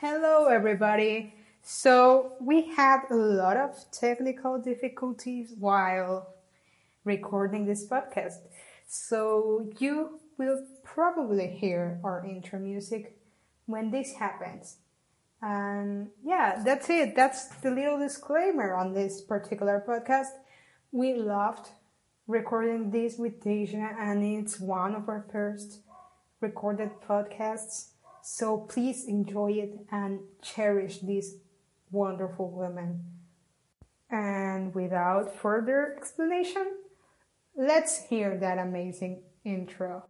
Hello, everybody. So, we had a lot of technical difficulties while recording this podcast. So, you will probably hear our intro music when this happens. And yeah, that's it. That's the little disclaimer on this particular podcast. We loved recording this with Dejah, and it's one of our first recorded podcasts. So please enjoy it and cherish this wonderful woman. And without further explanation, let's hear that amazing intro.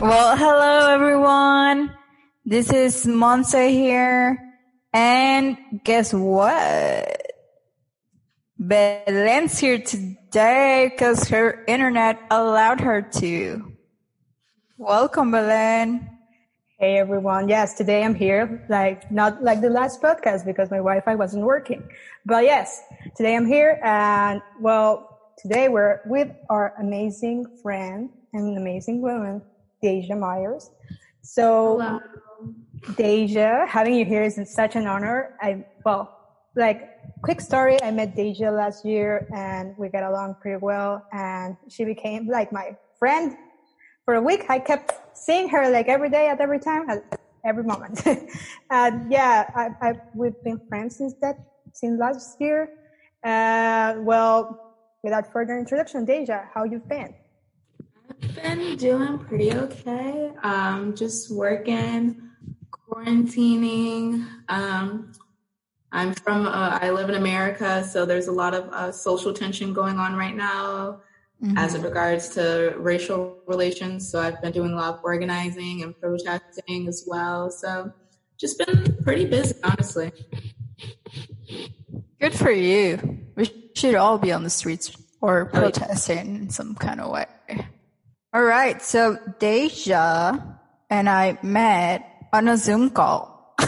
Well, hello everyone. This is Monse here. And guess what? Belen's here today because her internet allowed her to. Welcome, Belen. Hey everyone. Yes, today I'm here, like not like the last podcast because my Wi-Fi wasn't working. But yes, today I'm here and well, today we're with our amazing friend and amazing woman, Dejah Myers. So, Hello. Dejah, having you here is such an honor. I, well, like, quick story. I met Dejah last year and we got along pretty well and she became like my friend for a week. I kept seeing her like every day at every time at every moment. and yeah, I, I, we've been friends since that, since last year. Uh, well, without further introduction, Dejah, how you've been? I've been doing pretty okay. Um, just working, quarantining. Um, I'm from, uh, I live in America, so there's a lot of uh, social tension going on right now as it regards to racial relations. So I've been doing a lot of organizing and protesting as well. So just been pretty busy, honestly. Good for you. We should all be on the streets or protesting in some kind of way. All right. So Dejah and I met on a Zoom call.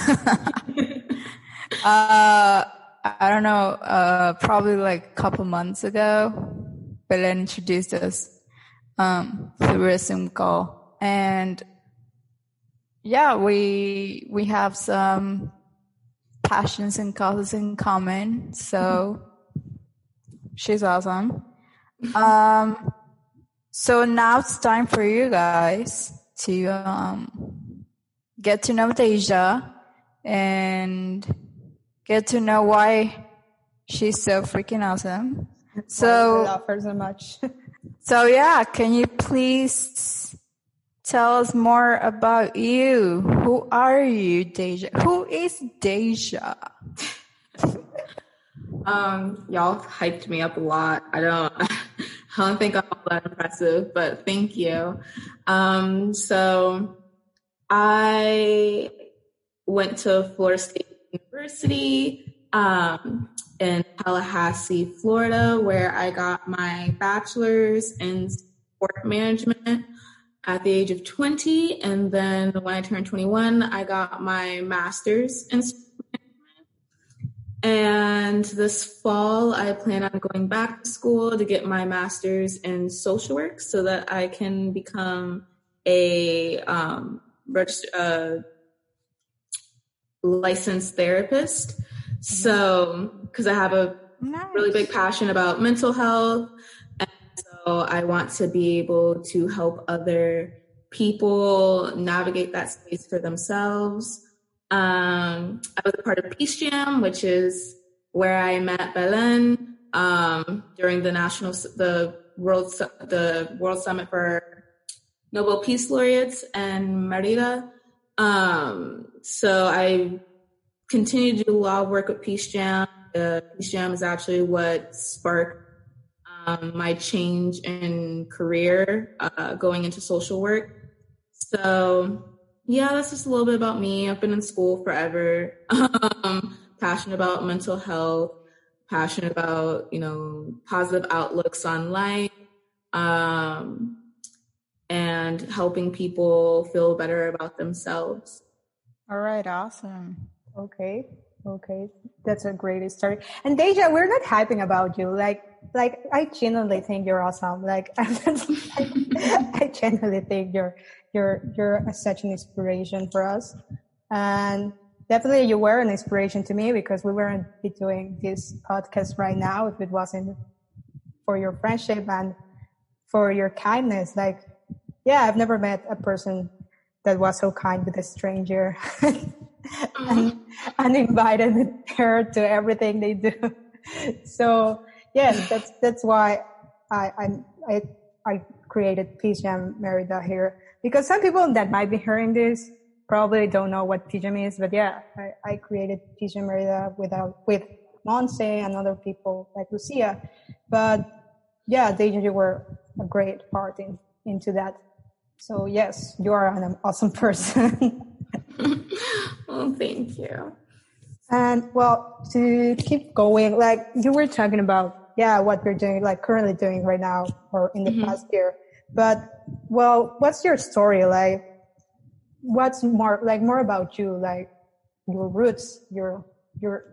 uh, I don't know, uh, probably like a couple months ago. Belen introduced us, um, through a Zoom call. And yeah, we, we have some passions and causes in common. So she's awesome. Um, so now it's time for you guys to um, get to know Dejah and get to know why she's so freaking awesome. I So, love her so much. so yeah, can you please tell us more about you? Who are you, Dejah? Who is Dejah? Um, y'all hyped me up a lot. I don't, I don't think I'm all that impressive, but thank you. Um, so I went to Florida State University, um, in Tallahassee, Florida, where I got my bachelor's in sport management at the age of 20. And then when I turned 21, I got my master's in sport management. and this fall, I plan on going back to school to get my master's in social work so that I can become a um, uh, licensed therapist. So, because I have a really big passion about mental health. And so I want to be able to help other people navigate that space for themselves. Um, I was a part of Peace Jam, which is where I met Belen um, during the national, the world, the World Summit for Nobel Peace Laureates and Merida. Um, so I continue to do of work with Peace Jam. Uh, Peace Jam is actually what sparked um, my change in career uh, going into social work. So yeah, that's just a little bit about me. I've been in school forever. Um, passionate about mental health, passionate about, you know, positive outlooks on life, um, and helping people feel better about themselves. All right, awesome. Okay. Okay, that's a great story. And Dejah, we're not hyping about you. Like, like I genuinely think you're awesome. Like, I genuinely think you're you're you're such an inspiration for us. And definitely, you were an inspiration to me because we weren't be doing this podcast right now if it wasn't for your friendship and for your kindness. Like, yeah, I've never met a person that was so kind with a stranger. and, mm-hmm. and invited her to everything they do. so yes, that's that's why I I I, created PGM Merida here because some people that might be hearing this probably don't know what PGM is, but yeah, I, I created PGM Merida without with Monse and other people like Lucia, but yeah, they were a great part in, into that. So yes, you are an awesome person. well, thank you. And well, to keep going, like you were talking about, yeah, what we're doing, like currently doing right now or in the mm-hmm. past year. But well, what's your story like? What's more like more about you, like your roots, your your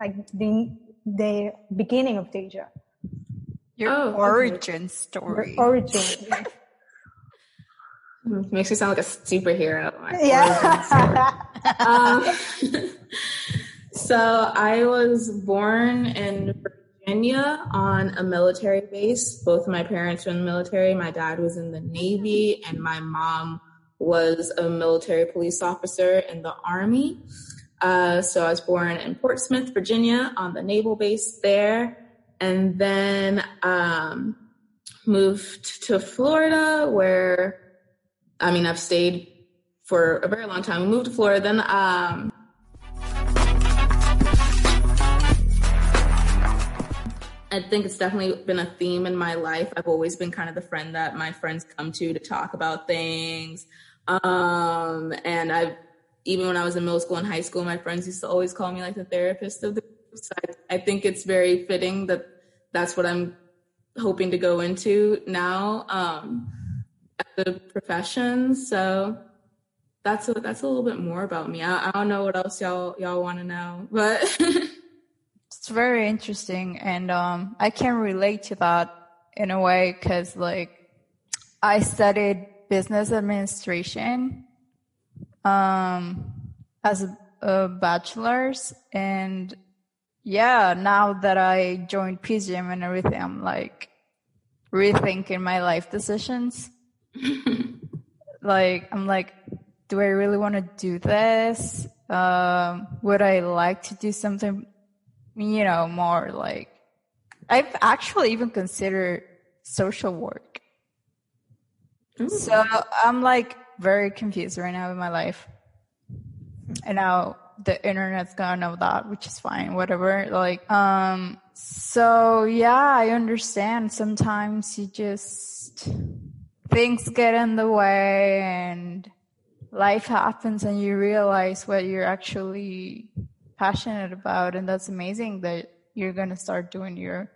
like the the beginning of Dejah. Your oh, origin okay. story. Your origin. Makes me sound like a superhero. Yeah. um, so I was born in Virginia on a military base. Both of my parents were in the military. My dad was in the Navy, and my mom was a military police officer in the Army. Uh, so I was born in Portsmouth, Virginia, on the naval base there, and then um, moved to Florida, where I mean, I've stayed for a very long time. We moved to Florida. Then, um, I think it's definitely been a theme in my life. I've always been kind of the friend that my friends come to to talk about things. Um, and I've, even when I was in middle school and high school, my friends used to always call me like the therapist of the group. So I, I think it's very fitting that that's what I'm hoping to go into now. Um, the profession. So that's a, that's a little bit more about me. I, I don't know what else y'all y'all want to know, but it's very interesting, and um, I can relate to that in a way because like I studied business administration um, as a, a bachelor's, and yeah, now that I joined PGM and everything, I'm like rethinking my life decisions like I'm like, do I really want to do this? Um, would I like to do something, you know, more like I've actually even considered social work. Ooh. So I'm like very confused right now in my life. And now the internet's gonna know that, which is fine, whatever. Like, um, so yeah, I understand. Sometimes you just things get in the way and life happens and you realize what you're actually passionate about. And that's amazing that you're going to start doing your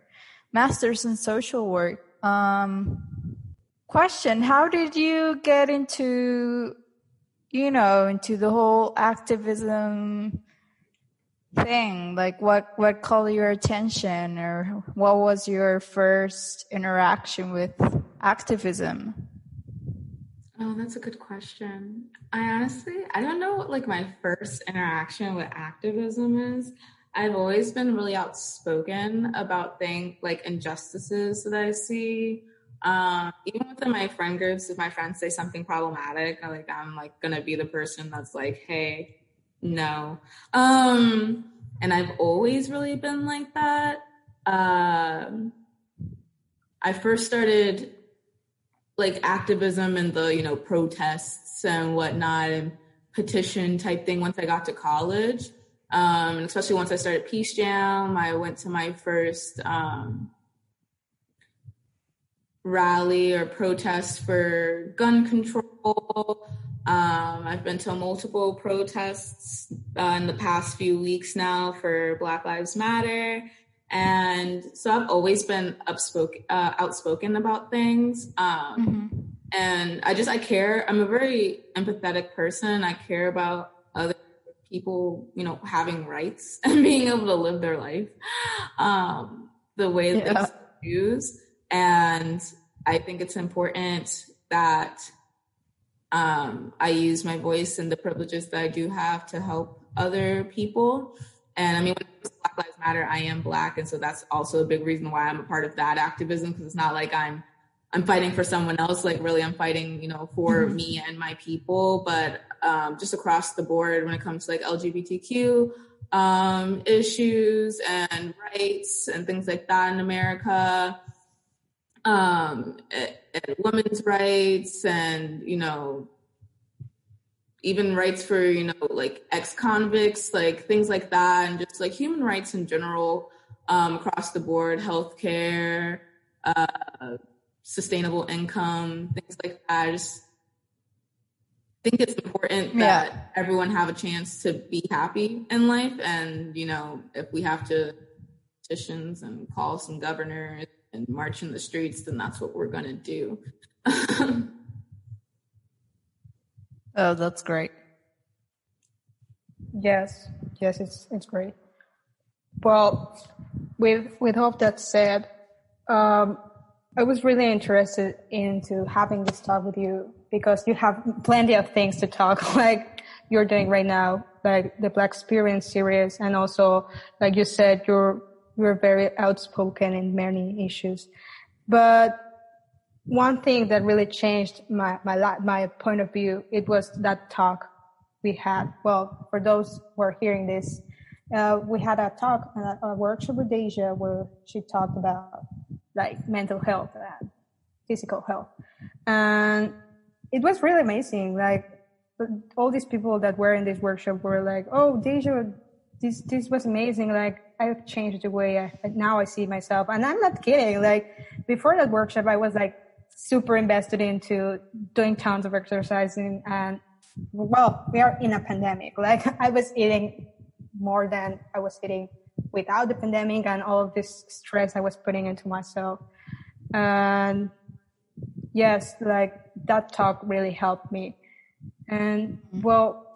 masters in social work. Um, question how did you get into you know into the whole activism thing? Like what what called your attention or what was your first interaction with activism? Oh, that's a good question. I honestly, I don't know what like my first interaction with activism is. I've always been really outspoken about things like injustices that I see. Um, even within my friend groups, if my friends say something problematic, I like I'm like gonna be the person that's like, hey, no. Um, and I've always really been like that. Um, I first started like activism and the you know protests and whatnot and petition type thing once I got to college. Um, especially once I started Peace Jam, I went to my first um, rally or protest for gun control. Um, I've been to multiple protests uh, in the past few weeks now for Black Lives Matter. And so I've always been upspoken, uh, outspoken about things. Um, mm-hmm. And I just, I care. I'm a very empathetic person. I care about other people, you know, having rights and being able to live their life um, the way that yeah. they choose. And I think it's important that um, I use my voice and the privileges that I do have to help other people. And I mean, Black Lives Matter, I am Black. And so that's also a big reason why I'm a part of that activism because it's not like I'm I'm fighting for someone else. Like really, I'm fighting, you know, for mm-hmm. me and my people. But um, just across the board, when it comes to like LGBTQ um, issues and rights and things like that in America, um, and, and women's rights, and you know, even rights for you know like ex-convicts, like things like that, and just like human rights in general um, across the board, healthcare. Uh, sustainable income, things like that. I just think it's important that everyone have a chance to be happy in life. And, you know, if we have to petitions and call some governors and march in the streets, then that's what we're going to do. oh, that's great. Yes, yes, it's it's great. Well, with with hope that said, um, I was really interested into having this talk with you because you have plenty of things to talk like you're doing right now, like the Black Experience series, and also, like you said, you're you're very outspoken in many issues. But one thing that really changed my my my point of view it was that talk we had. Well, for those who are hearing this, uh, we had a talk, a, a workshop with Dejah, where she talked about like mental health and physical health. And it was really amazing. Like all these people that were in this workshop were like, "Oh, Dejah, this this was amazing. Like I've changed the way I now I see myself." And I'm not kidding. Like before that workshop, I was like super invested into doing tons of exercising and well, we are in a pandemic. Like I was eating more than I was eating without the pandemic and all of this stress I was putting into myself. And yes, like that talk really helped me. And mm-hmm. well,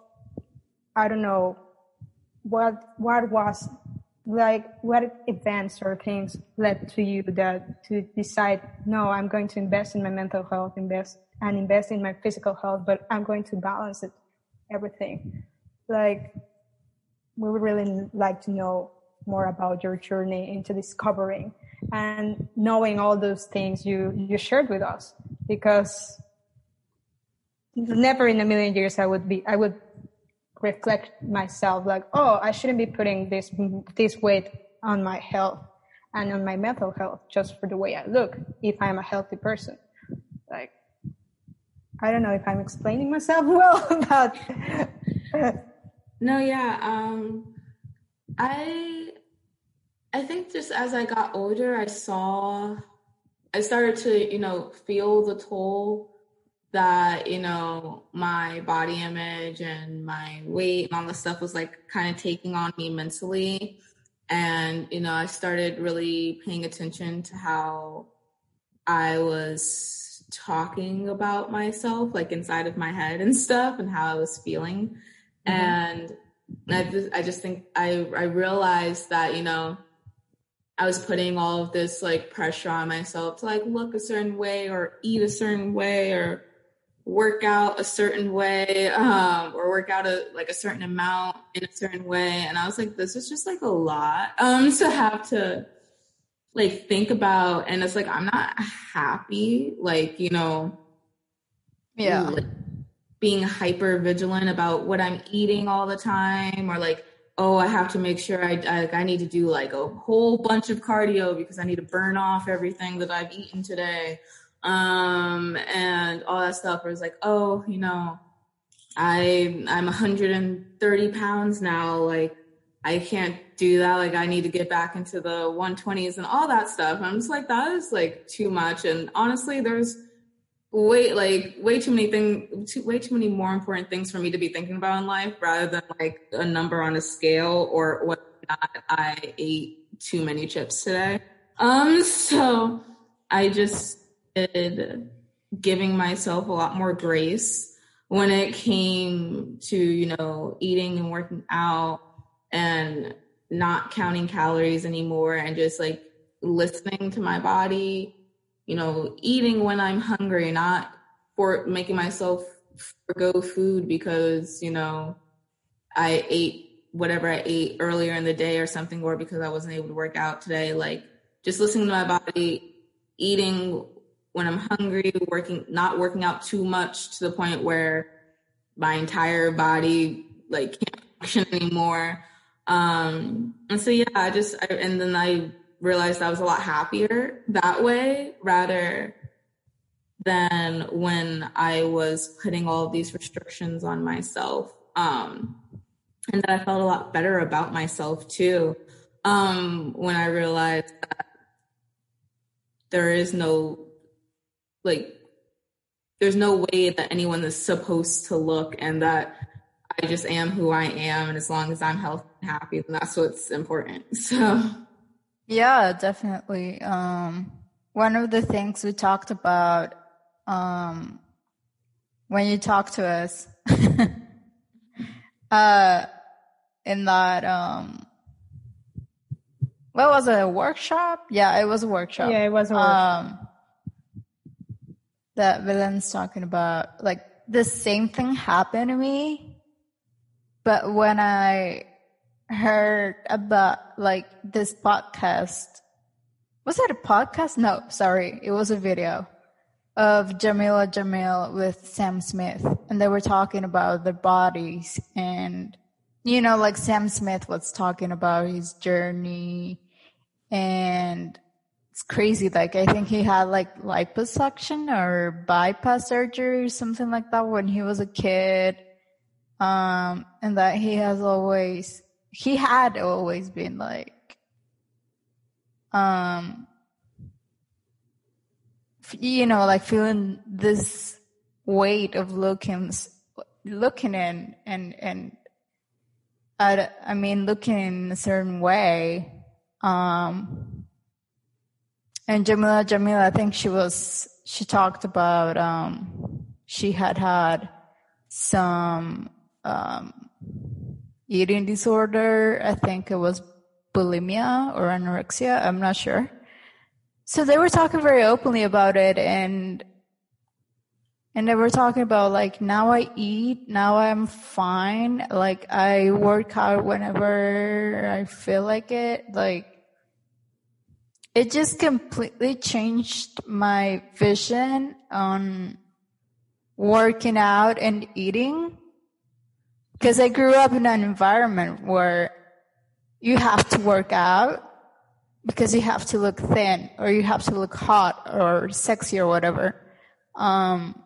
I don't know what, what was like, what events or things led to you that to decide, no, I'm going to invest in my mental health, invest and invest in my physical health, but I'm going to balance it, everything. Like, we would really like to know more about your journey into discovering and knowing all those things you you shared with us because never in a million years I would be I would reflect myself like oh I shouldn't be putting this this weight on my health and on my mental health just for the way I look if I'm a healthy person. Like I don't know if I'm explaining myself well but no yeah um I I think just as I got older, I saw, I started to, you know, feel the toll that, you know, my body image and my weight and all this stuff was like kind of taking on me mentally. And, you know, I started really paying attention to how I was talking about myself, like inside of my head and stuff, and how I was feeling. Mm-hmm. And I just, I just think I, I realized that, you know, I was putting all of this like pressure on myself to like look a certain way or eat a certain way or work out a certain way um, or work out a like a certain amount in a certain way. And i was like this is just like a lot um to have to like think about. And it's like i'm not happy like you know yeah. like, being hyper vigilant about what i'm eating all the time or like oh, I have to make sure I, I, I need to do like a whole bunch of cardio because I need to burn off everything that I've eaten today. Um, and all that stuff. Or it's like, oh, you know, I I'm 130 pounds now. Like I can't do that. Like I need to get back into the 120s and all that stuff. I'm just like that is like too much. And honestly, there's way like way too many things too, way too many more important things for me to be thinking about in life rather than like a number on a scale or what not I ate too many chips today. Um so I just did giving myself a lot more grace when it came to, you know, eating and working out and not counting calories anymore and just like listening to my body, you know, eating when I'm hungry, not for making myself forgo food because, you know, I ate whatever I ate earlier in the day or something, or because I wasn't able to work out today. Like just listening to my body, eating when I'm hungry, working, not working out too much to the point where my entire body like can't function anymore. Um, and so yeah, I just I, and then I realized I was a lot happier that way rather than when I was putting all these restrictions on myself. Um, and that I felt a lot better about myself too. Um, when I realized that there is no like there's no way that anyone is supposed to look and that I just am who I am and as long as I'm healthy and happy then that's what's important. So yeah, definitely. Um, one of the things we talked about um, when you talk to us uh, in that um, what was it, a workshop? Yeah, it was a workshop. Yeah, it was a workshop. Um, that Belen's talking about, like the same thing happened to me, but when I heard about like this podcast, was it a podcast? No, sorry, it was a video of Jameela Jamil with Sam Smith, and they were talking about their bodies and you know, like Sam Smith was talking about his journey and it's crazy. Like I think he had like liposuction or bypass surgery or something like that when he was a kid. Um, and that he has always, he had always been like, um, you know, like feeling this weight of looking, looking in and, and I, I mean, looking in a certain way. Um, and Jameela, Jameela, I think she was, she talked about, um, she had had some, um, eating disorder. I think it was bulimia or anorexia. I'm not sure. So they were talking very openly about it and and they were talking about like now I eat, now I'm fine. Like I work out whenever I feel like it. Like it just completely changed my vision on working out and eating. Because I grew up in an environment where you have to work out because you have to look thin or you have to look hot or sexy or whatever. Um,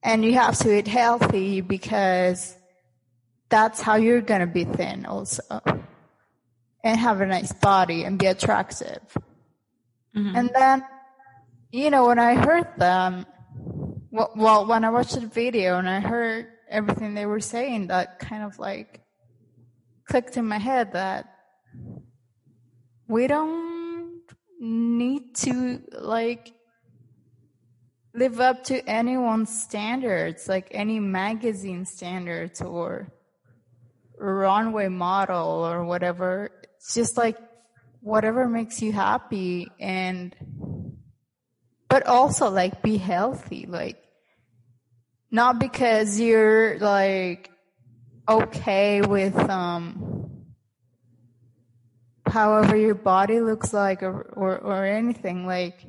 and you have to eat healthy because that's how you're going to be thin also and have a nice body and be attractive. Mm-hmm. And then, you know, when I heard them, well, when I watched the video and I heard everything they were saying, that kind of like clicked in my head that we don't need to like live up to anyone's standards, like any magazine standards or runway model or whatever. It's just like whatever makes you happy and but also like be healthy like not because you're like okay with um however your body looks like or or, or anything like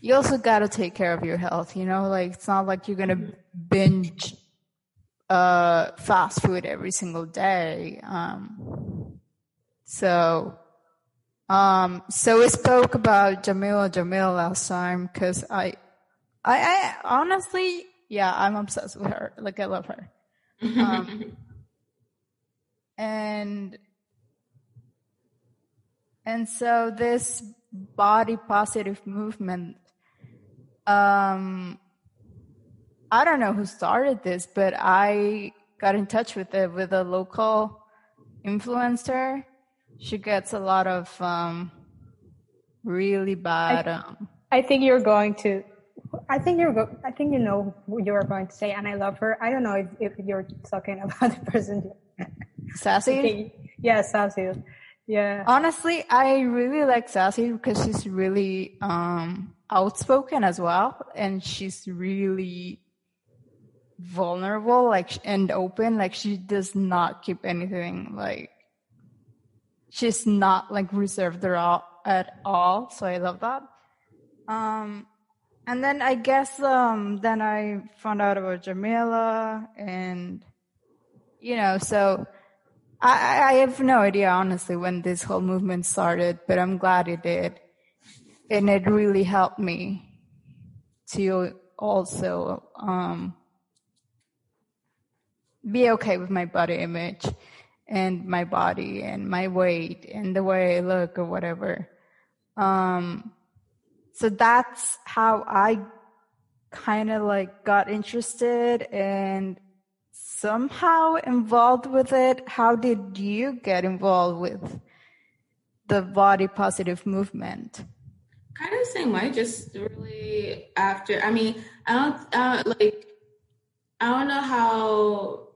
you also got to take care of your health you know? Like it's not like you're gonna binge uh fast food every single day um so um, so we spoke about Jameela Jamil last time because I, I, I honestly, yeah, I'm obsessed with her. Like I love her. Um, and and so this body positive movement, um, I don't know who started this, but I got in touch with it with a local influencer she gets a lot of um, really bad. I, um, I think you're going to. I think you're. Go- I think you know what you are going to say, and I love her. I don't know if, if you're talking about the person. Sassy. Okay. Yeah, sassy. Yeah. Honestly, I really like Sassy because she's really um, outspoken as well, and she's really vulnerable, like and open. Like she does not keep anything like. She's not like reserved at all, at all, so I love that. Um, and then I guess um, then I found out about Jameela, and you know, so I, I have no idea honestly when this whole movement started, but I'm glad it did, and it really helped me to also um, be okay with my body image and my body and my weight and the way I look or whatever. Um, so that's how I kind of like got interested and somehow involved with it. How did you get involved with the body positive movement? Kind of the same way, just really after. I mean, I don't uh, like. I don't know how.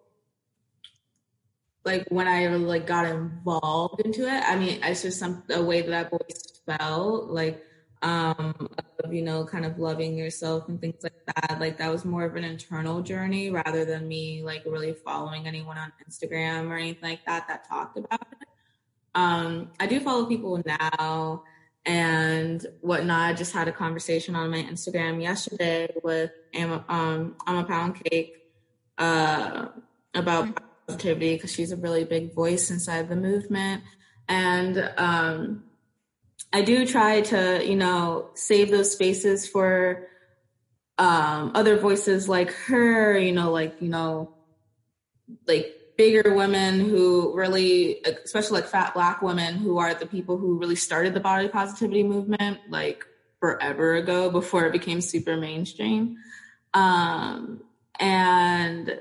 Like when I like got involved into it. I mean, it's just some a way that I've always felt like um, of, you know, kind of loving yourself and things like that. Like that was more of an internal journey rather than me like really following anyone on Instagram or anything like that that talked about it. Um, I do follow people now and whatnot. I just had a conversation on my Instagram yesterday with um, I'm a pound cake uh, about positivity because she's a really big voice inside the movement. And um, I do try to, you know, save those spaces for um, other voices like her, you know, like, you know, like bigger women who really, especially like fat black women who are the people who really started the body positivity movement like forever ago before it became super mainstream. Um, and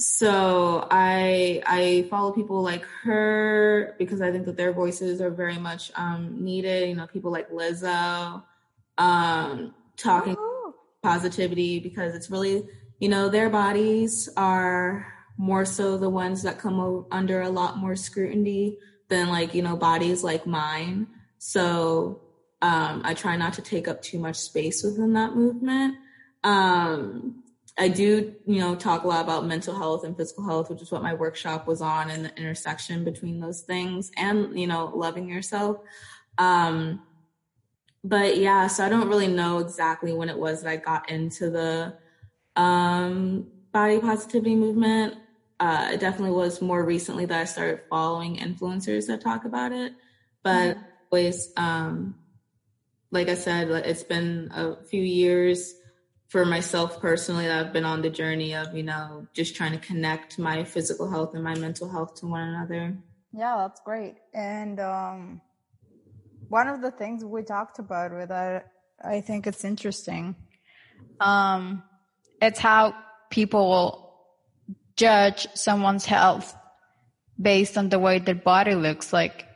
so I I follow people like her because I think that their voices are very much um, needed. You know, people like Lizzo um, talking oh. positivity because it's really you know their bodies are more so the ones that come under a lot more scrutiny than like you know bodies like mine. So um, I try not to take up too much space within that movement. Um, I do, you know, talk a lot about mental health and physical health, which is what my workshop was on and the intersection between those things and, you know, loving yourself. Um, but yeah, so I don't really know exactly when it was that I got into the um, body positivity movement. Uh, it definitely was more recently that I started following influencers that talk about it. But mm-hmm. always, um, like I said, it's been a few years for myself personally, I've been on the journey of, you know, just trying to connect my physical health and my mental health to one another. Yeah, that's great. And um, one of the things we talked about with that, I think it's interesting. Um, it's how people will judge someone's health based on the way their body looks. Like,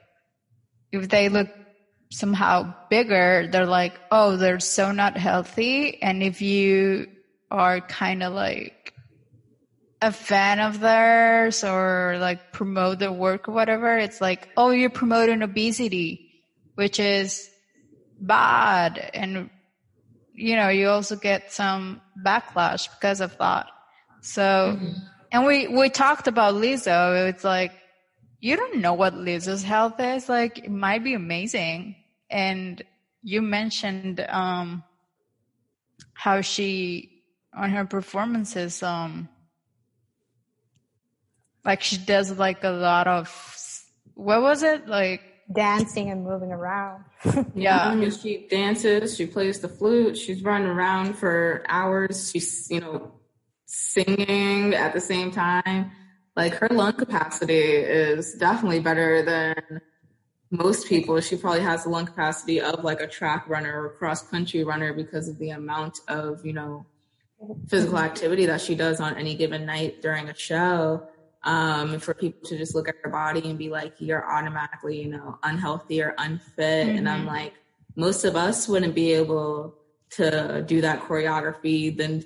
if they look somehow bigger, they're like, oh, they're so not healthy. And if you are kind of like a fan of theirs or like promote their work or whatever, it's like, oh, you're promoting obesity, which is bad. And, you know, you also get some backlash because of that. So, mm-hmm. and we, we talked about Lizzo. It's like, you don't know what Lizzo's health is. Like, it might be amazing and you mentioned um, how she on her performances um like she does like a lot of what was it? Like dancing and moving around. Yeah. I mean, she dances she plays the flute she's running around for hours she's you know singing at the same time. Like her lung capacity is definitely better than most people, she probably has the lung capacity of like a track runner or cross country runner because of the amount of, you know, physical activity that she does on any given night during a show. Um, for people to just look at her body and be like, you're automatically, you know, unhealthy or unfit. Mm-hmm. And I'm mm-hmm. like, most of us wouldn't be able to do that choreography, then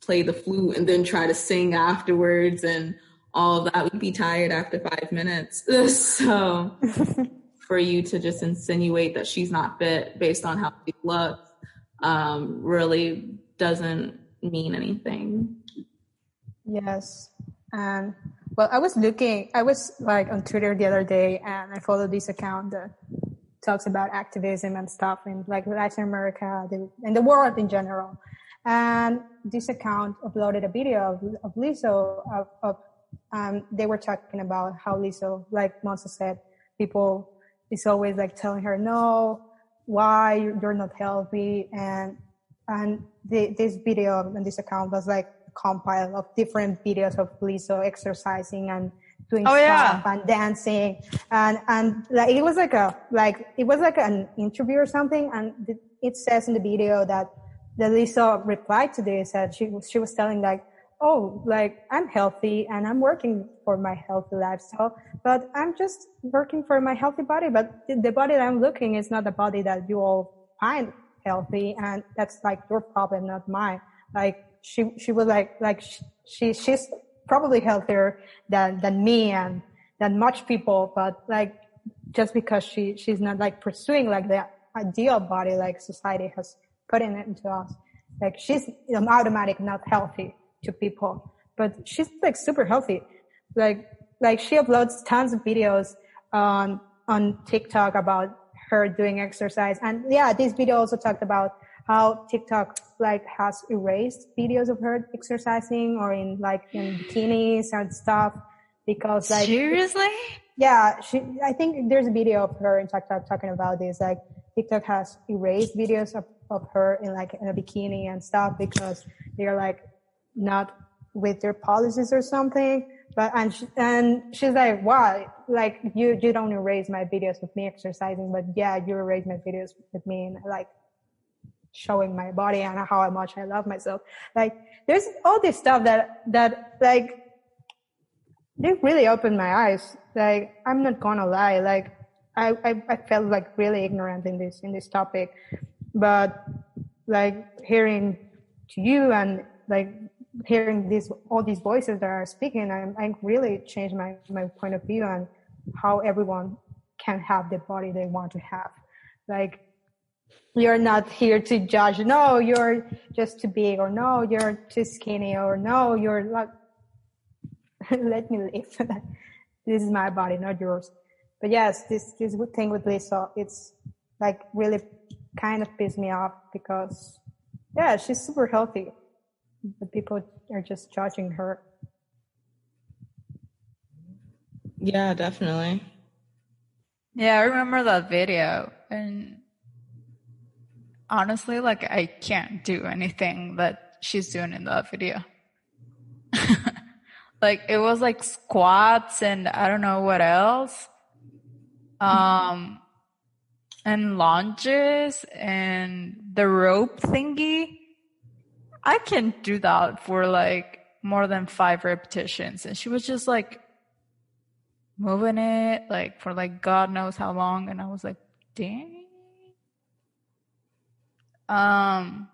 play the flute and then try to sing afterwards and all of that would be tired after five minutes. so for you to just insinuate that she's not fit based on how she looks um, really doesn't mean anything. Yes. And well, I was looking, I was like on Twitter the other day and I followed this account that talks about activism and stuff in like Latin America and the world in general. And this account uploaded a video of, of Lizzo of, of um, they were talking about how Lizzo, like Monse said, people is always like telling her, no, why you're not healthy. And, and the, this video and this account was like a compile of different videos of Lizzo exercising and doing oh, stuff yeah. and dancing and and like it was like a like it was like an interview or something and it says in the video that that Lizzo replied to this that she was she was telling like oh like I'm healthy and I'm working for my healthy lifestyle but I'm just working for my healthy body but the body that I'm looking is not the body that you all find healthy and that's like your problem not mine. Like she she was like like she she's probably healthier than than me and than much people but like just because she she's not like pursuing like the ideal body like society has put in it into us. Like she's automatic not healthy to people. But she's like super healthy. Like like she uploads tons of videos on on tiktok about her doing exercise. And yeah this video also talked about how TikTok like has erased videos of her exercising or in like in bikinis and stuff because like seriously? Yeah she I think there's a video of her in TikTok talking about this. Like TikTok has erased videos of, of her in like in a bikini and stuff because they're like not with their policies or something but and she, and she's like why like you you don't erase my videos with me exercising but yeah you erase my videos with me and like showing my body and how much I love myself. Like there's all this stuff that, that like, they really opened my eyes. Like I'm not gonna lie. Like I, I, I felt like really ignorant in this, in this topic, but like hearing to you and like hearing these, all these voices that are speaking, I, I really changed my, my point of view on how everyone can have the body they want to have. Like you're not here to judge. No, you're just too big, or no, you're too skinny, or no, you're not. Let me live. this is my body, not yours. But yes, this this thing with Lizzo, it's like really kind of pissed me off because yeah, she's super healthy, but people are just judging her. Yeah, definitely. Yeah, I remember that video and honestly, like I can't do anything that she's doing in that video. like it was like squats and I don't know what else. Um and lunges and the rope thingy. I can do that for like more than five repetitions. And she was just like moving it like for like God knows how long. And I was like, dang. Um,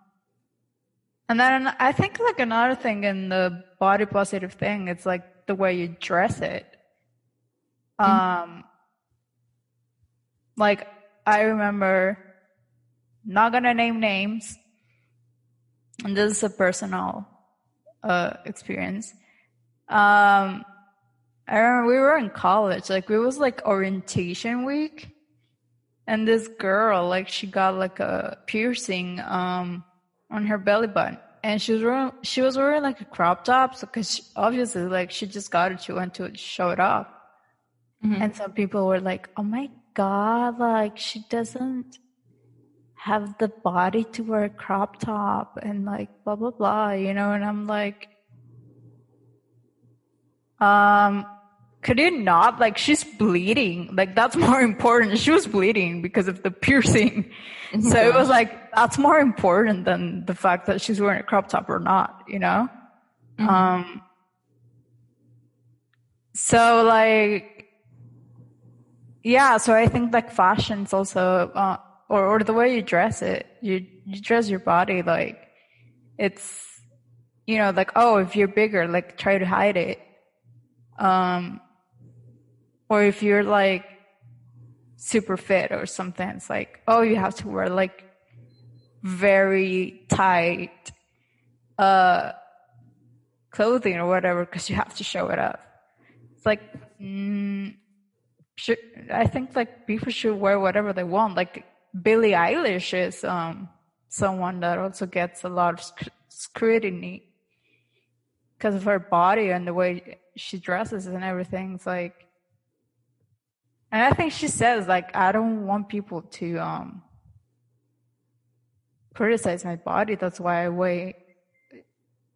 and then I think like another thing in the body positive thing, it's like the way you dress it. Mm-hmm. Um, like I remember, not gonna name names, and this is a personal uh, experience. Um, I remember we were in college, like it was like orientation week, and this girl like she got like a piercing um on her belly button. And she was wearing she was wearing like a crop top. So because obviously like she just got it. She went to show it off mm-hmm. and some people were like oh my god like she doesn't have the body to wear a crop top and like blah blah blah you know and i'm like um could you not? Like she's bleeding. Like that's more important. She was bleeding because of the piercing. So it was like that's more important than the fact that she's wearing a crop top or not you know? Mm-hmm. um so like yeah so i think like fashion's also uh, or or the way you dress it you you dress your body like it's you know like oh if you're bigger like try to hide it. Um or if you're like super fit or something it's like oh you have to wear like very tight uh clothing or whatever because you have to show it up. It's like mm, should, i think like people should wear whatever they want like billie eilish is um someone that also gets a lot of sc- scrutiny because of her body and the way she dresses and everything. It's like, and I think she says like, I don't want people to um criticize my body. That's why I weigh.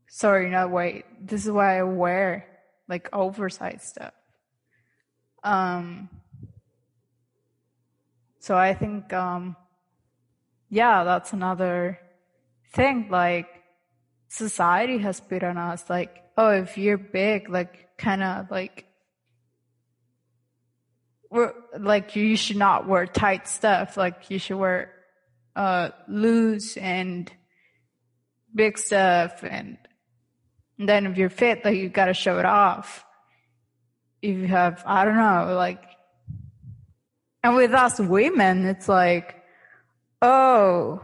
Sorry, not weight. This is why I wear like oversized stuff. Um. So I think, um, yeah, that's another thing. Like, society has put on us like, oh, if you're big, like kind of like, we're, like you should not wear tight stuff. Like you should wear uh, loose and big stuff, and, and then if you're fit, like you got to show it off. If you have, I don't know, like, and with us women, it's like, oh,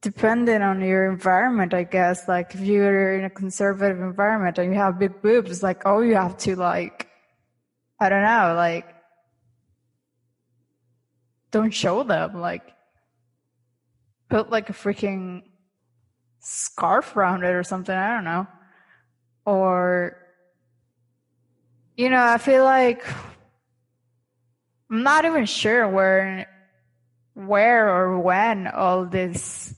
depending on your environment, I guess. Like if you're in a conservative environment and you have big boobs, it's like, oh, you have to like, I don't know, like, don't show them. Like, put like a freaking scarf around it or something. I don't know. Or, you know, I feel like I'm not even sure where, where or when all this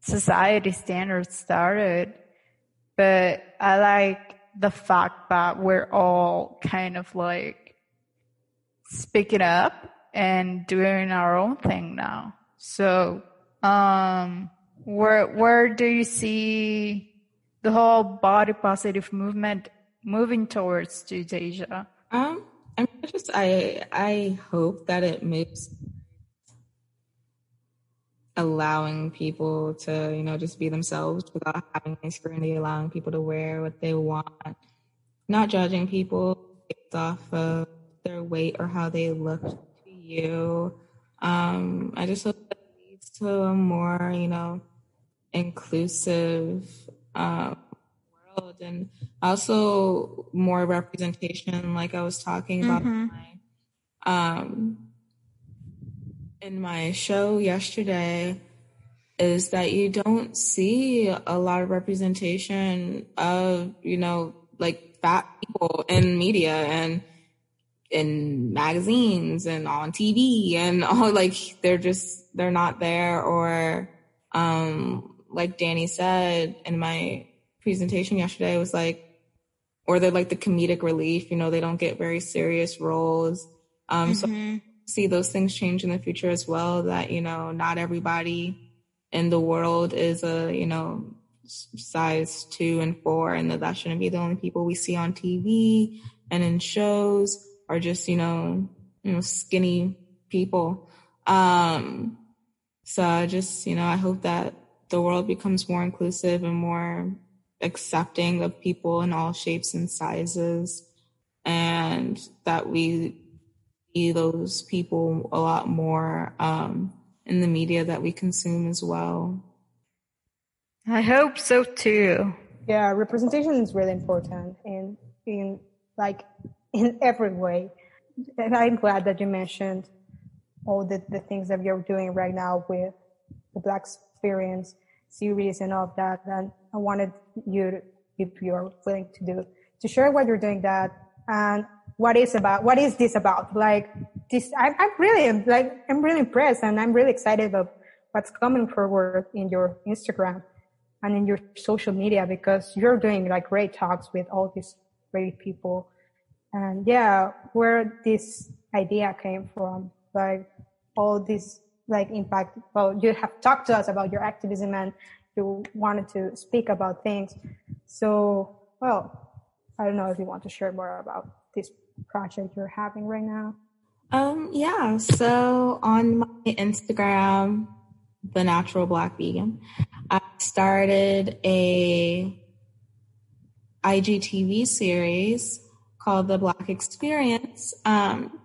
society standards started. But I like the fact that we're all kind of like speaking up and doing our own thing now. So, um, where, where do you see the whole body positive movement moving towards to Asia? Um, I just, I, I hope that it moves allowing people to, you know, just be themselves without having any scrutiny, allowing people to wear what they want, not judging people based off of their weight or how they look to you. Um, I just hope that leads to a more, you know, inclusive um, world and also more representation, like I was talking about. Mm-hmm. My, um, in my show yesterday is that you don't see a lot of representation of, you know, like fat people in media and in magazines and on TV and all like they're just they're not there or um like Danny said in my presentation yesterday was like or they're like the comedic relief, you know, they don't get very serious roles. Um mm-hmm. so see those things change in the future as well. That, you know, not everybody in the world is a, you know, size two and four, and that that shouldn't be the only people we see on TV and in shows are just, you know, you know, skinny people. Um, so I just, you know, I hope that the world becomes more inclusive and more accepting of people in all shapes and sizes and that we see those people a lot more um, in the media that we consume as well. I hope so too. Yeah, representation is really important in in like in every way. And I'm glad that you mentioned all the, the things that you're doing right now with the Black Experience series and all of that. And I wanted you to, if you're willing to do, to share what you're doing that and what is about what is this about like this I, i'm really like i'm really impressed and i'm really excited about what's coming forward in your instagram and in your social media because you're doing like great talks with all these great people and yeah where this idea came from like all this like impact well you have talked to us about your activism and you wanted to speak about things so well i don't know if you want to share more about this project you're having right now? Um, yeah. So on my Instagram, the natural black vegan. I started a IGTV series called The Black Experience, um,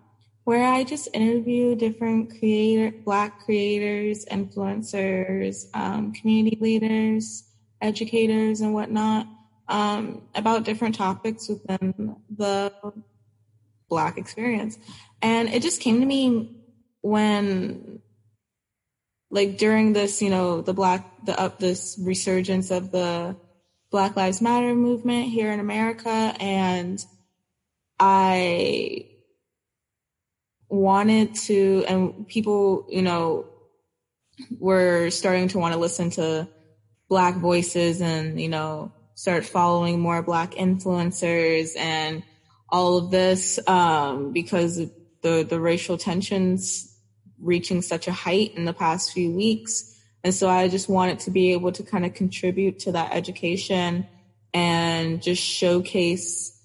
where I just interview different creator, black creators, influencers, um, community leaders, educators, and whatnot um, about different topics within the black experience. And it just came to me when like during this, you know, the black the up this resurgence of the Black Lives Matter movement here in America and I wanted to and people, you know, were starting to want to listen to black voices and, you know, start following more black influencers and all of this um, because the the racial tensions reaching such a height in the past few weeks. And so I just wanted to be able to kind of contribute to that education and just showcase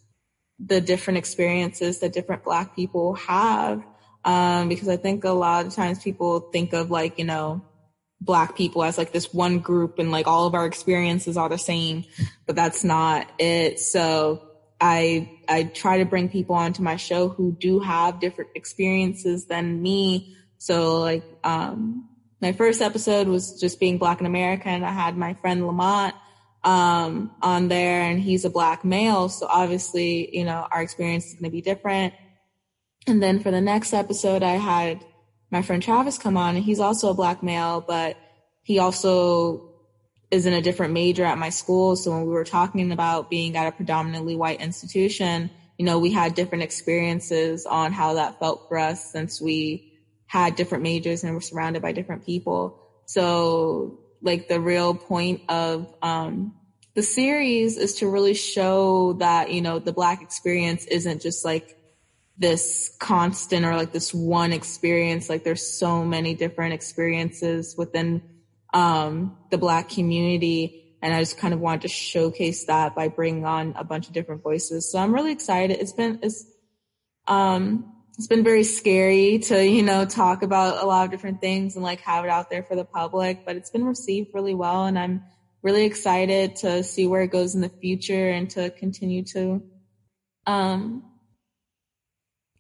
the different experiences that different Black people have. Um, because I think a lot of times people think of like, you know, Black people as like this one group and like all of our experiences are the same, but that's not it. So I, I try to bring people onto my show who do have different experiences than me so like, um, my first episode was just being black in America and I had my friend Lamont, um, on there and he's a black male. So obviously, you know, our experience is going to be different. And then for the next episode, I had my friend Travis come on and he's also a black male, but he also is in a different major at my school. So when we were talking about being at a predominantly white institution, you know, we had different experiences on how that felt for us since we had different majors and were surrounded by different people. So like the real point of, um, the series is to really show that, you know, the black experience isn't just like this constant or like this one experience. Like there's so many different experiences within, um, the black community. And I just kind of wanted to showcase that by bringing on a bunch of different voices. So I'm really excited. It's been, it's, um, it's been very scary to, you know, talk about a lot of different things and like have it out there for the public, but it's been received really well. And I'm really excited to see where it goes in the future and to continue to, um,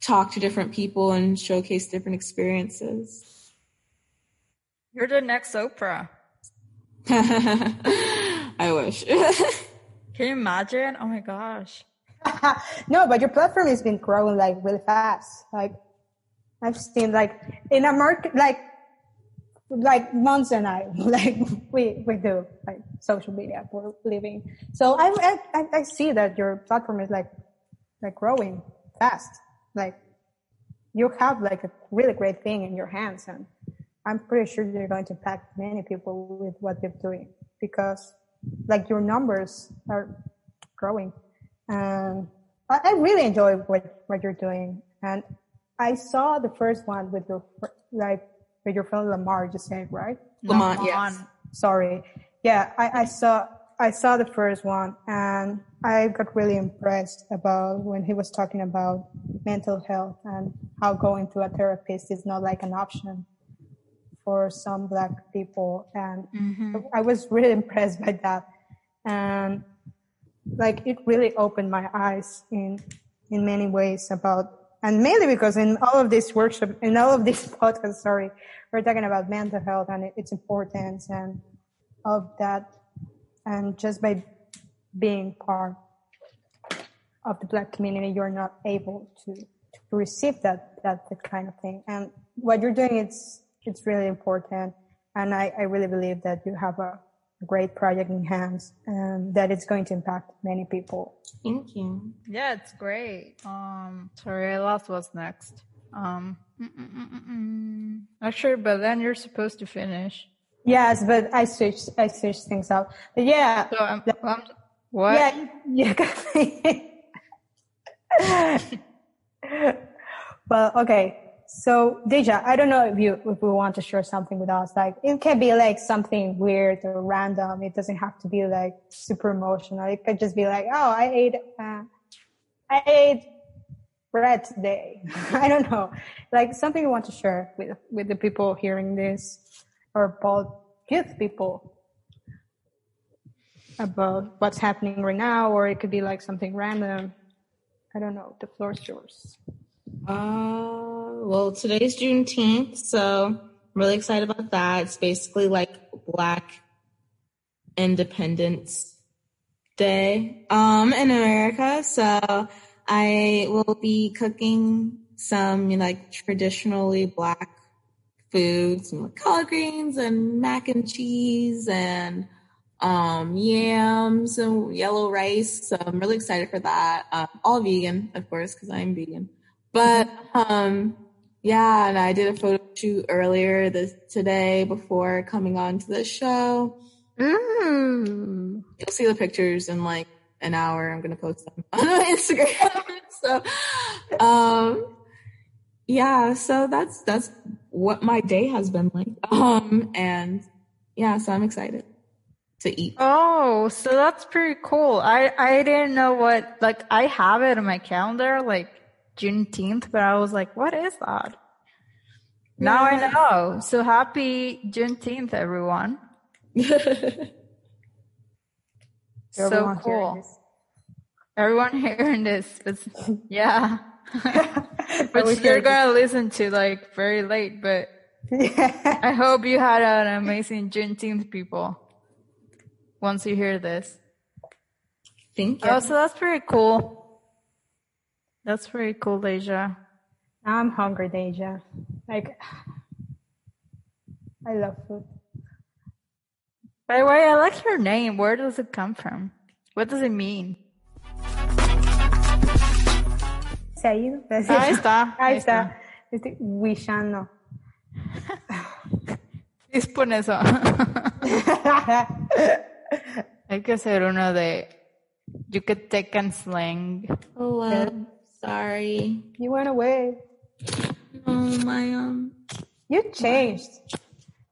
talk to different people and showcase different experiences. You're the next Oprah. I wish. Can you imagine? Oh my gosh. no, but your platform has been growing like really fast. Like I've seen like in a market like like months and I like we we do like social media for living. So I I I see that your platform is like like growing fast. Like you have like a really great thing in your hands and I'm pretty sure you're going to impact many people with what you're doing because like your numbers are growing. and I, I really enjoy what, what you're doing. And I saw the first one with your, like, with your friend Lamar, just saying, right? Lamar, yes. Sorry. Yeah, I, I saw, I saw the first one and I got really impressed about when he was talking about mental health and how going to a therapist is not like an option for some black people. And mm-hmm. I was really impressed by that. And like it really opened my eyes in in many ways about and mainly because in all of this workshop in all of this podcast sorry we're talking about mental health and its importance and of that and just by being part of the black community you're not able to, to receive that, that that kind of thing and what you're doing it's it's really important and I, I really believe that you have a great project in hands and that it's going to impact many people. Thank you. Yeah, it's great. Um, sorry, I lost what's next. Um, Actually, but then you're supposed to finish. Yes, but I switched, I switched things up. But yeah. So I'm, I'm what? Yeah, yeah. well, okay. So Dejah, I don't know if you if we want to share something with us. Like it can be like something weird or random. It doesn't have to be like super emotional. It could just be like, oh, I ate, uh, I ate bread today. I don't know, like something you want to share with with the people hearing this. Or both youth people about what's happening right now, or it could be like something random. I don't know. The floor is yours. Uh, well, today's Juneteenth, so I'm really excited about that. It's basically like Black Independence Day um, in America. So I will be cooking some like traditionally Black foods, some collard greens and mac and cheese and um, yams and yellow rice. So I'm really excited for that. Um, all vegan, of course, because I'm vegan. But um, yeah, and I did a photo shoot earlier this today before coming on to the show. Mm. You'll see the pictures in like an hour. I'm gonna post them on Instagram. so, um, yeah, so that's that's what my day has been like. Um, and yeah, so I'm excited to eat. Oh, so that's pretty cool. I I didn't know what like I have it in my calendar like Juneteenth, but I was like, what is that? Yeah. Now I know. So happy Juneteenth, everyone. so cool. Everyone hearing this, yeah. but you're gonna listen to like very late, but yeah. I hope you had an amazing Juneteenth, people once you hear this. Thank you. Oh, so that's pretty cool. That's pretty cool, Dejah. I'm hungry, Dejah. Like, I love food. By the way, I like your name. Where does it come from? What does it mean? Ahí, ahí está. Ahí está. Este, Wishano. Dispon eso. Hay que hacer uno de Yucatecan slang. Oh, well, sorry. You went away. Oh, my, um. You changed.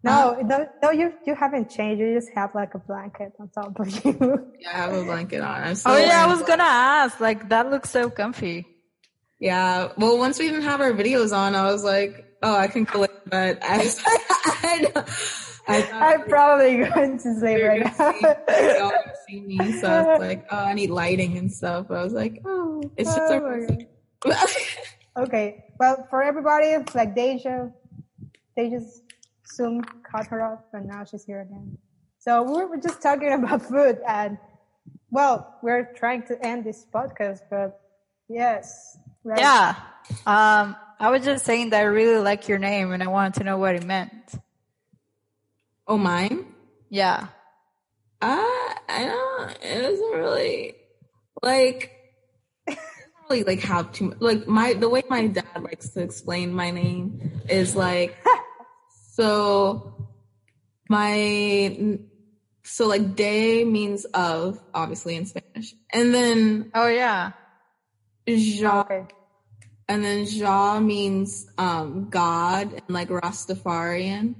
No, no, no, you you haven't changed. You just have like a blanket on top of you. Yeah, I have a blanket on. I'm oh yeah, I was gonna ask. Like that looks so comfy. Yeah. Well, once we didn't have our videos on, I was like, oh, I can collect, but I, I, I am probably going to sleep right now. See, y'all see me, so I was like, oh, I need lighting and stuff. But I was like, oh, it's just oh okay. Well, for everybody, like Dejah, they just Zoom cut her off, and now she's here again. So we were just talking about food, and well, we're trying to end this podcast, but yes, right? Yeah. Um, I was just saying that I really like your name, and I wanted to know what it meant. Oh, mine? Yeah. Uh, I don't, it doesn't really, like, really like have too much, like my, the way my dad likes to explain my name is like, so my, so like day means of, obviously in Spanish. And then. Oh yeah. Ja. Okay. And then Ja means, um, God and like Rastafarian.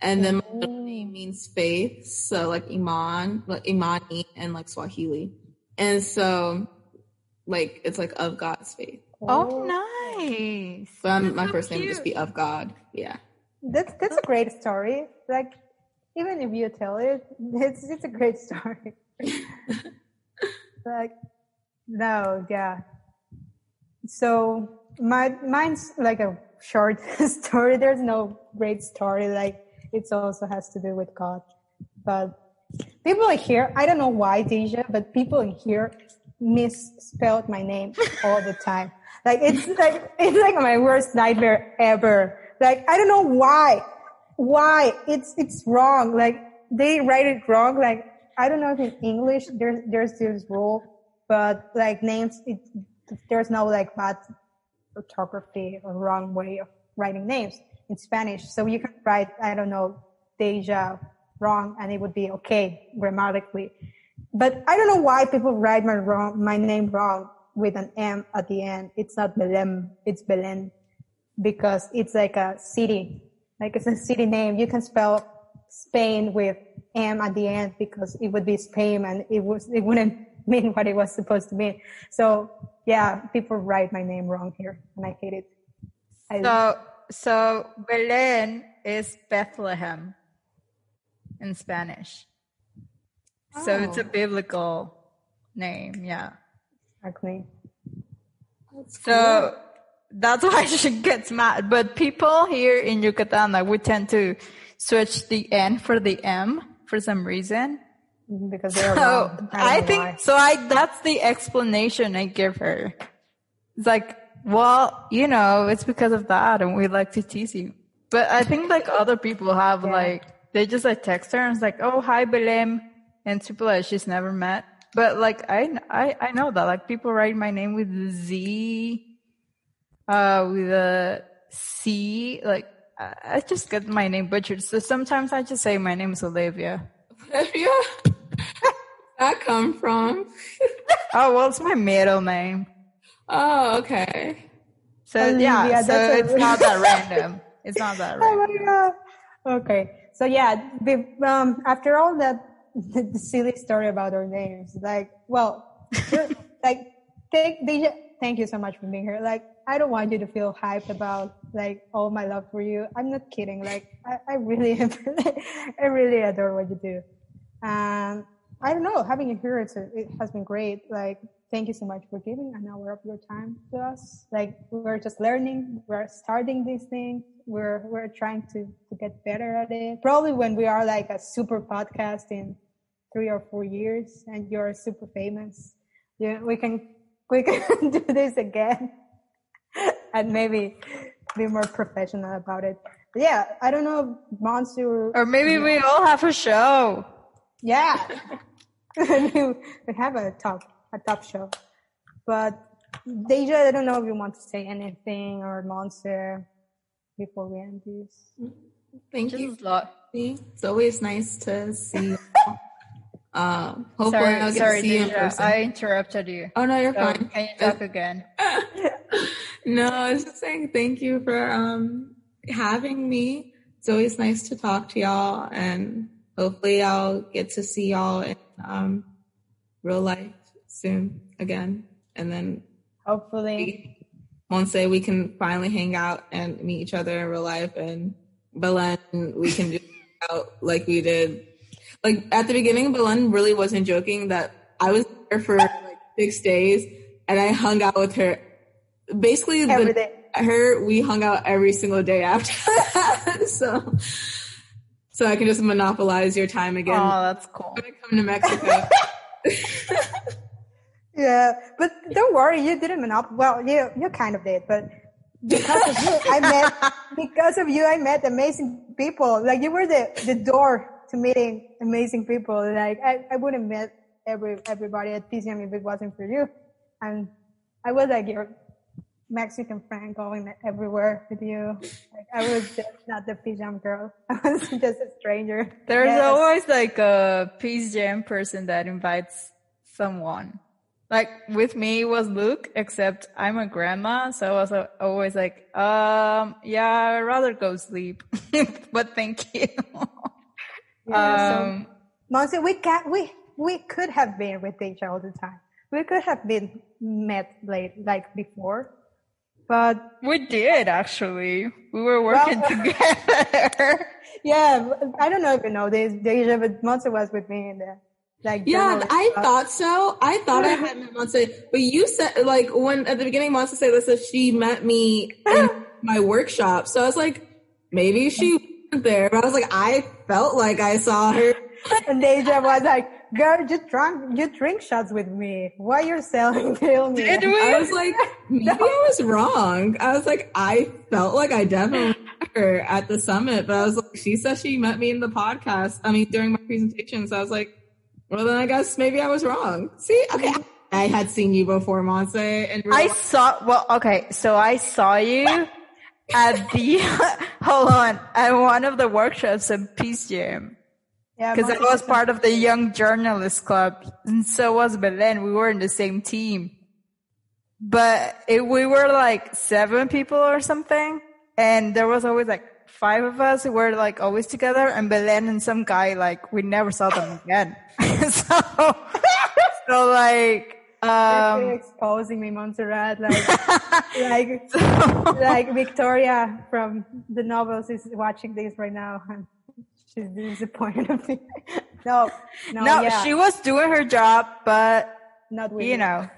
And then my middle name means faith, so like Iman, like Imani, and like Swahili. And so, like, it's like of God's faith. Oh, nice. But I'm, my so first cute. name would just be of God. Yeah. That's that's a great story. Like, even if you tell it, it's it's a great story. like, no, yeah. So my mine's like a short story. There's no great story. Like it also has to do with God. But people in here, I don't know why, Dejah, but people in here misspelled my name all the time. Like it's like it's like my worst nightmare ever. Like I don't know why. Why? It's it's wrong. Like they write it wrong. Like I don't know if in English there's there's this rule, but like names it, there's no like bad orthography or wrong way of writing names in Spanish. So you can write, I don't know, deja wrong and it would be okay grammatically. But I don't know why people write my wrong, my name wrong with an M at the end. It's not Belém, it's Belen because it's like a city. Like it's a city name. You can spell Spain with M at the end because it would be Spain and it was, it wouldn't mean what it was supposed to mean. So yeah, people write my name wrong here and I hate it. I, so so Belen is Bethlehem. in Spanish. Oh. So it's a biblical name, yeah. Exactly. That's so cool. that's why she gets mad. But people here in Yucatan, like we tend to switch the N for the M for some reason. Because they're so I, I think why. so. I that's the explanation I give her. It's like, well, you know, it's because of that, and we like to tease you. But I think like other people have yeah. like they just like text her and it's like, oh hi Belém, and people that she's never met. But like I I I know that like people write my name with a Z, uh, with a C. Like I just get my name butchered. So sometimes I just say my name is Olivia. Olivia. That come from? oh well, it's my middle name. Oh okay. So Olivia, yeah, so it's a... not that random. It's not that random. Oh my god. Okay. So yeah, um, after all that the silly story about our names. Like, well, like, thank, they, thank you so much for being here. Like, I don't want you to feel hyped about like all my love for you. I'm not kidding. Like, I, I really, I really adore what you do. Um, I don't know, having you here, it's a, it has been great. Like, thank you so much for giving an hour of your time to us. Like, we're just learning, we're starting this thing we're we're trying to to get better at it probably when we are like a super podcast in three or four years and you're super famous, yeah, we can we can do this again and maybe be more professional about it. But yeah, I don't know, Monse. Or maybe we all have a show. Yeah, we have a top a top show. But Dejah, I don't know if you want to say anything or Monse before we end this. Thank Just you. It's always nice to see um, hopefully sorry, I'll get sorry, to see Dejah, you in person. I interrupted you. Oh no, you're so fine. Can you talk again? no, I was just saying thank you for um, having me. It's always nice to talk to y'all, and hopefully I'll get to see y'all in um, real life soon again, and then hopefully. day we can finally hang out and meet each other in real life, and Belen we can do out like we did. Like at the beginning, Belen really wasn't joking that I was there for like six days and I hung out with her. Basically, the, her we hung out every single day after that. so, so I can just monopolize your time again. Oh, that's cool. When I come to Mexico. yeah, but don't worry, you didn't monopolize. Well, you you kind of did, but because of you, I met because of you, I met amazing people. Like you were the the door to meeting amazing people. Like I, I wouldn't meet every everybody at PCM if it wasn't for you. And I was like your Mexican friend going everywhere with you. Like I was just not the PCM girl. I was just a stranger. There's yes. always like a PCM person that invites someone. Like with me was Luke, except I'm a grandma, so I was always like, um, yeah, I'd rather go sleep, but thank you. Yeah, um, so, we can we we could have been with each other all the time. We could have been met late like before, but we did actually. We were working well, together. yeah, I don't know if you know this, Dejah, but Monse was with me in there. Like yeah, I stuff. thought so. I thought I had met Monse, but you said like when at the beginning Monse said this, she met me in my workshop. So I was like, maybe she went there, but I was like, I felt like I saw her. and Dejah was like, girl, you drunk, you drink shots with me. Why you're selling pill me? Did we? I was like, maybe no. I was wrong. I was like, I felt like I definitely met her at the summit, but I was like, she said she met me in the podcast. I mean, during my presentation. So I was like, well, then I guess maybe I was wrong. See, okay. Mm-hmm. I had seen you before, Monse, and I saw. Well, okay, so I saw you at the hold on at one of the workshops at Peace Jam. Yeah, because I was part of the Young Journalists Club, and so was Belen. We were in the same team, but it, we were like seven people or something, and there was always like five of us who were like always together, and Belen and some guy like we never saw them again. so, so like um, exposing me, Montserrat, like, like, like Victoria from the novels is watching this right now. She's disappointed of me. no, no, No, yeah, she was doing her job, but not you know,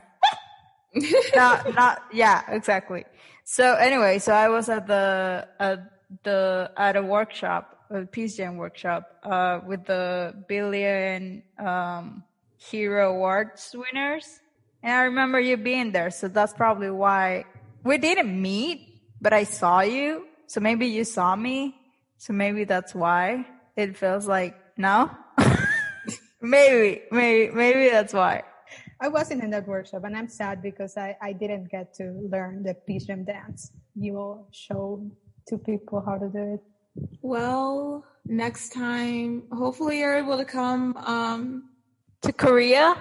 not not yeah, exactly. So anyway, so I was at the at the at a workshop, a Peace Jam workshop, uh, with the billion um, hero awards winners, and I remember you being there. So that's probably why we didn't meet, but I saw you. So maybe you saw me. So maybe that's why it feels like no. maybe, maybe, maybe that's why. I wasn't in that workshop, and I'm sad because I, I didn't get to learn the Peace Jam dance. You will show to people how to do it. Well, next time, hopefully you're able to come. Um, To Korea.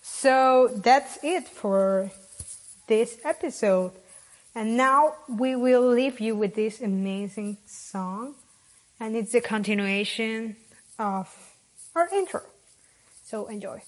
So that's it for this episode. And now we will leave you with this amazing song. And it's a continuation of our intro. So enjoy.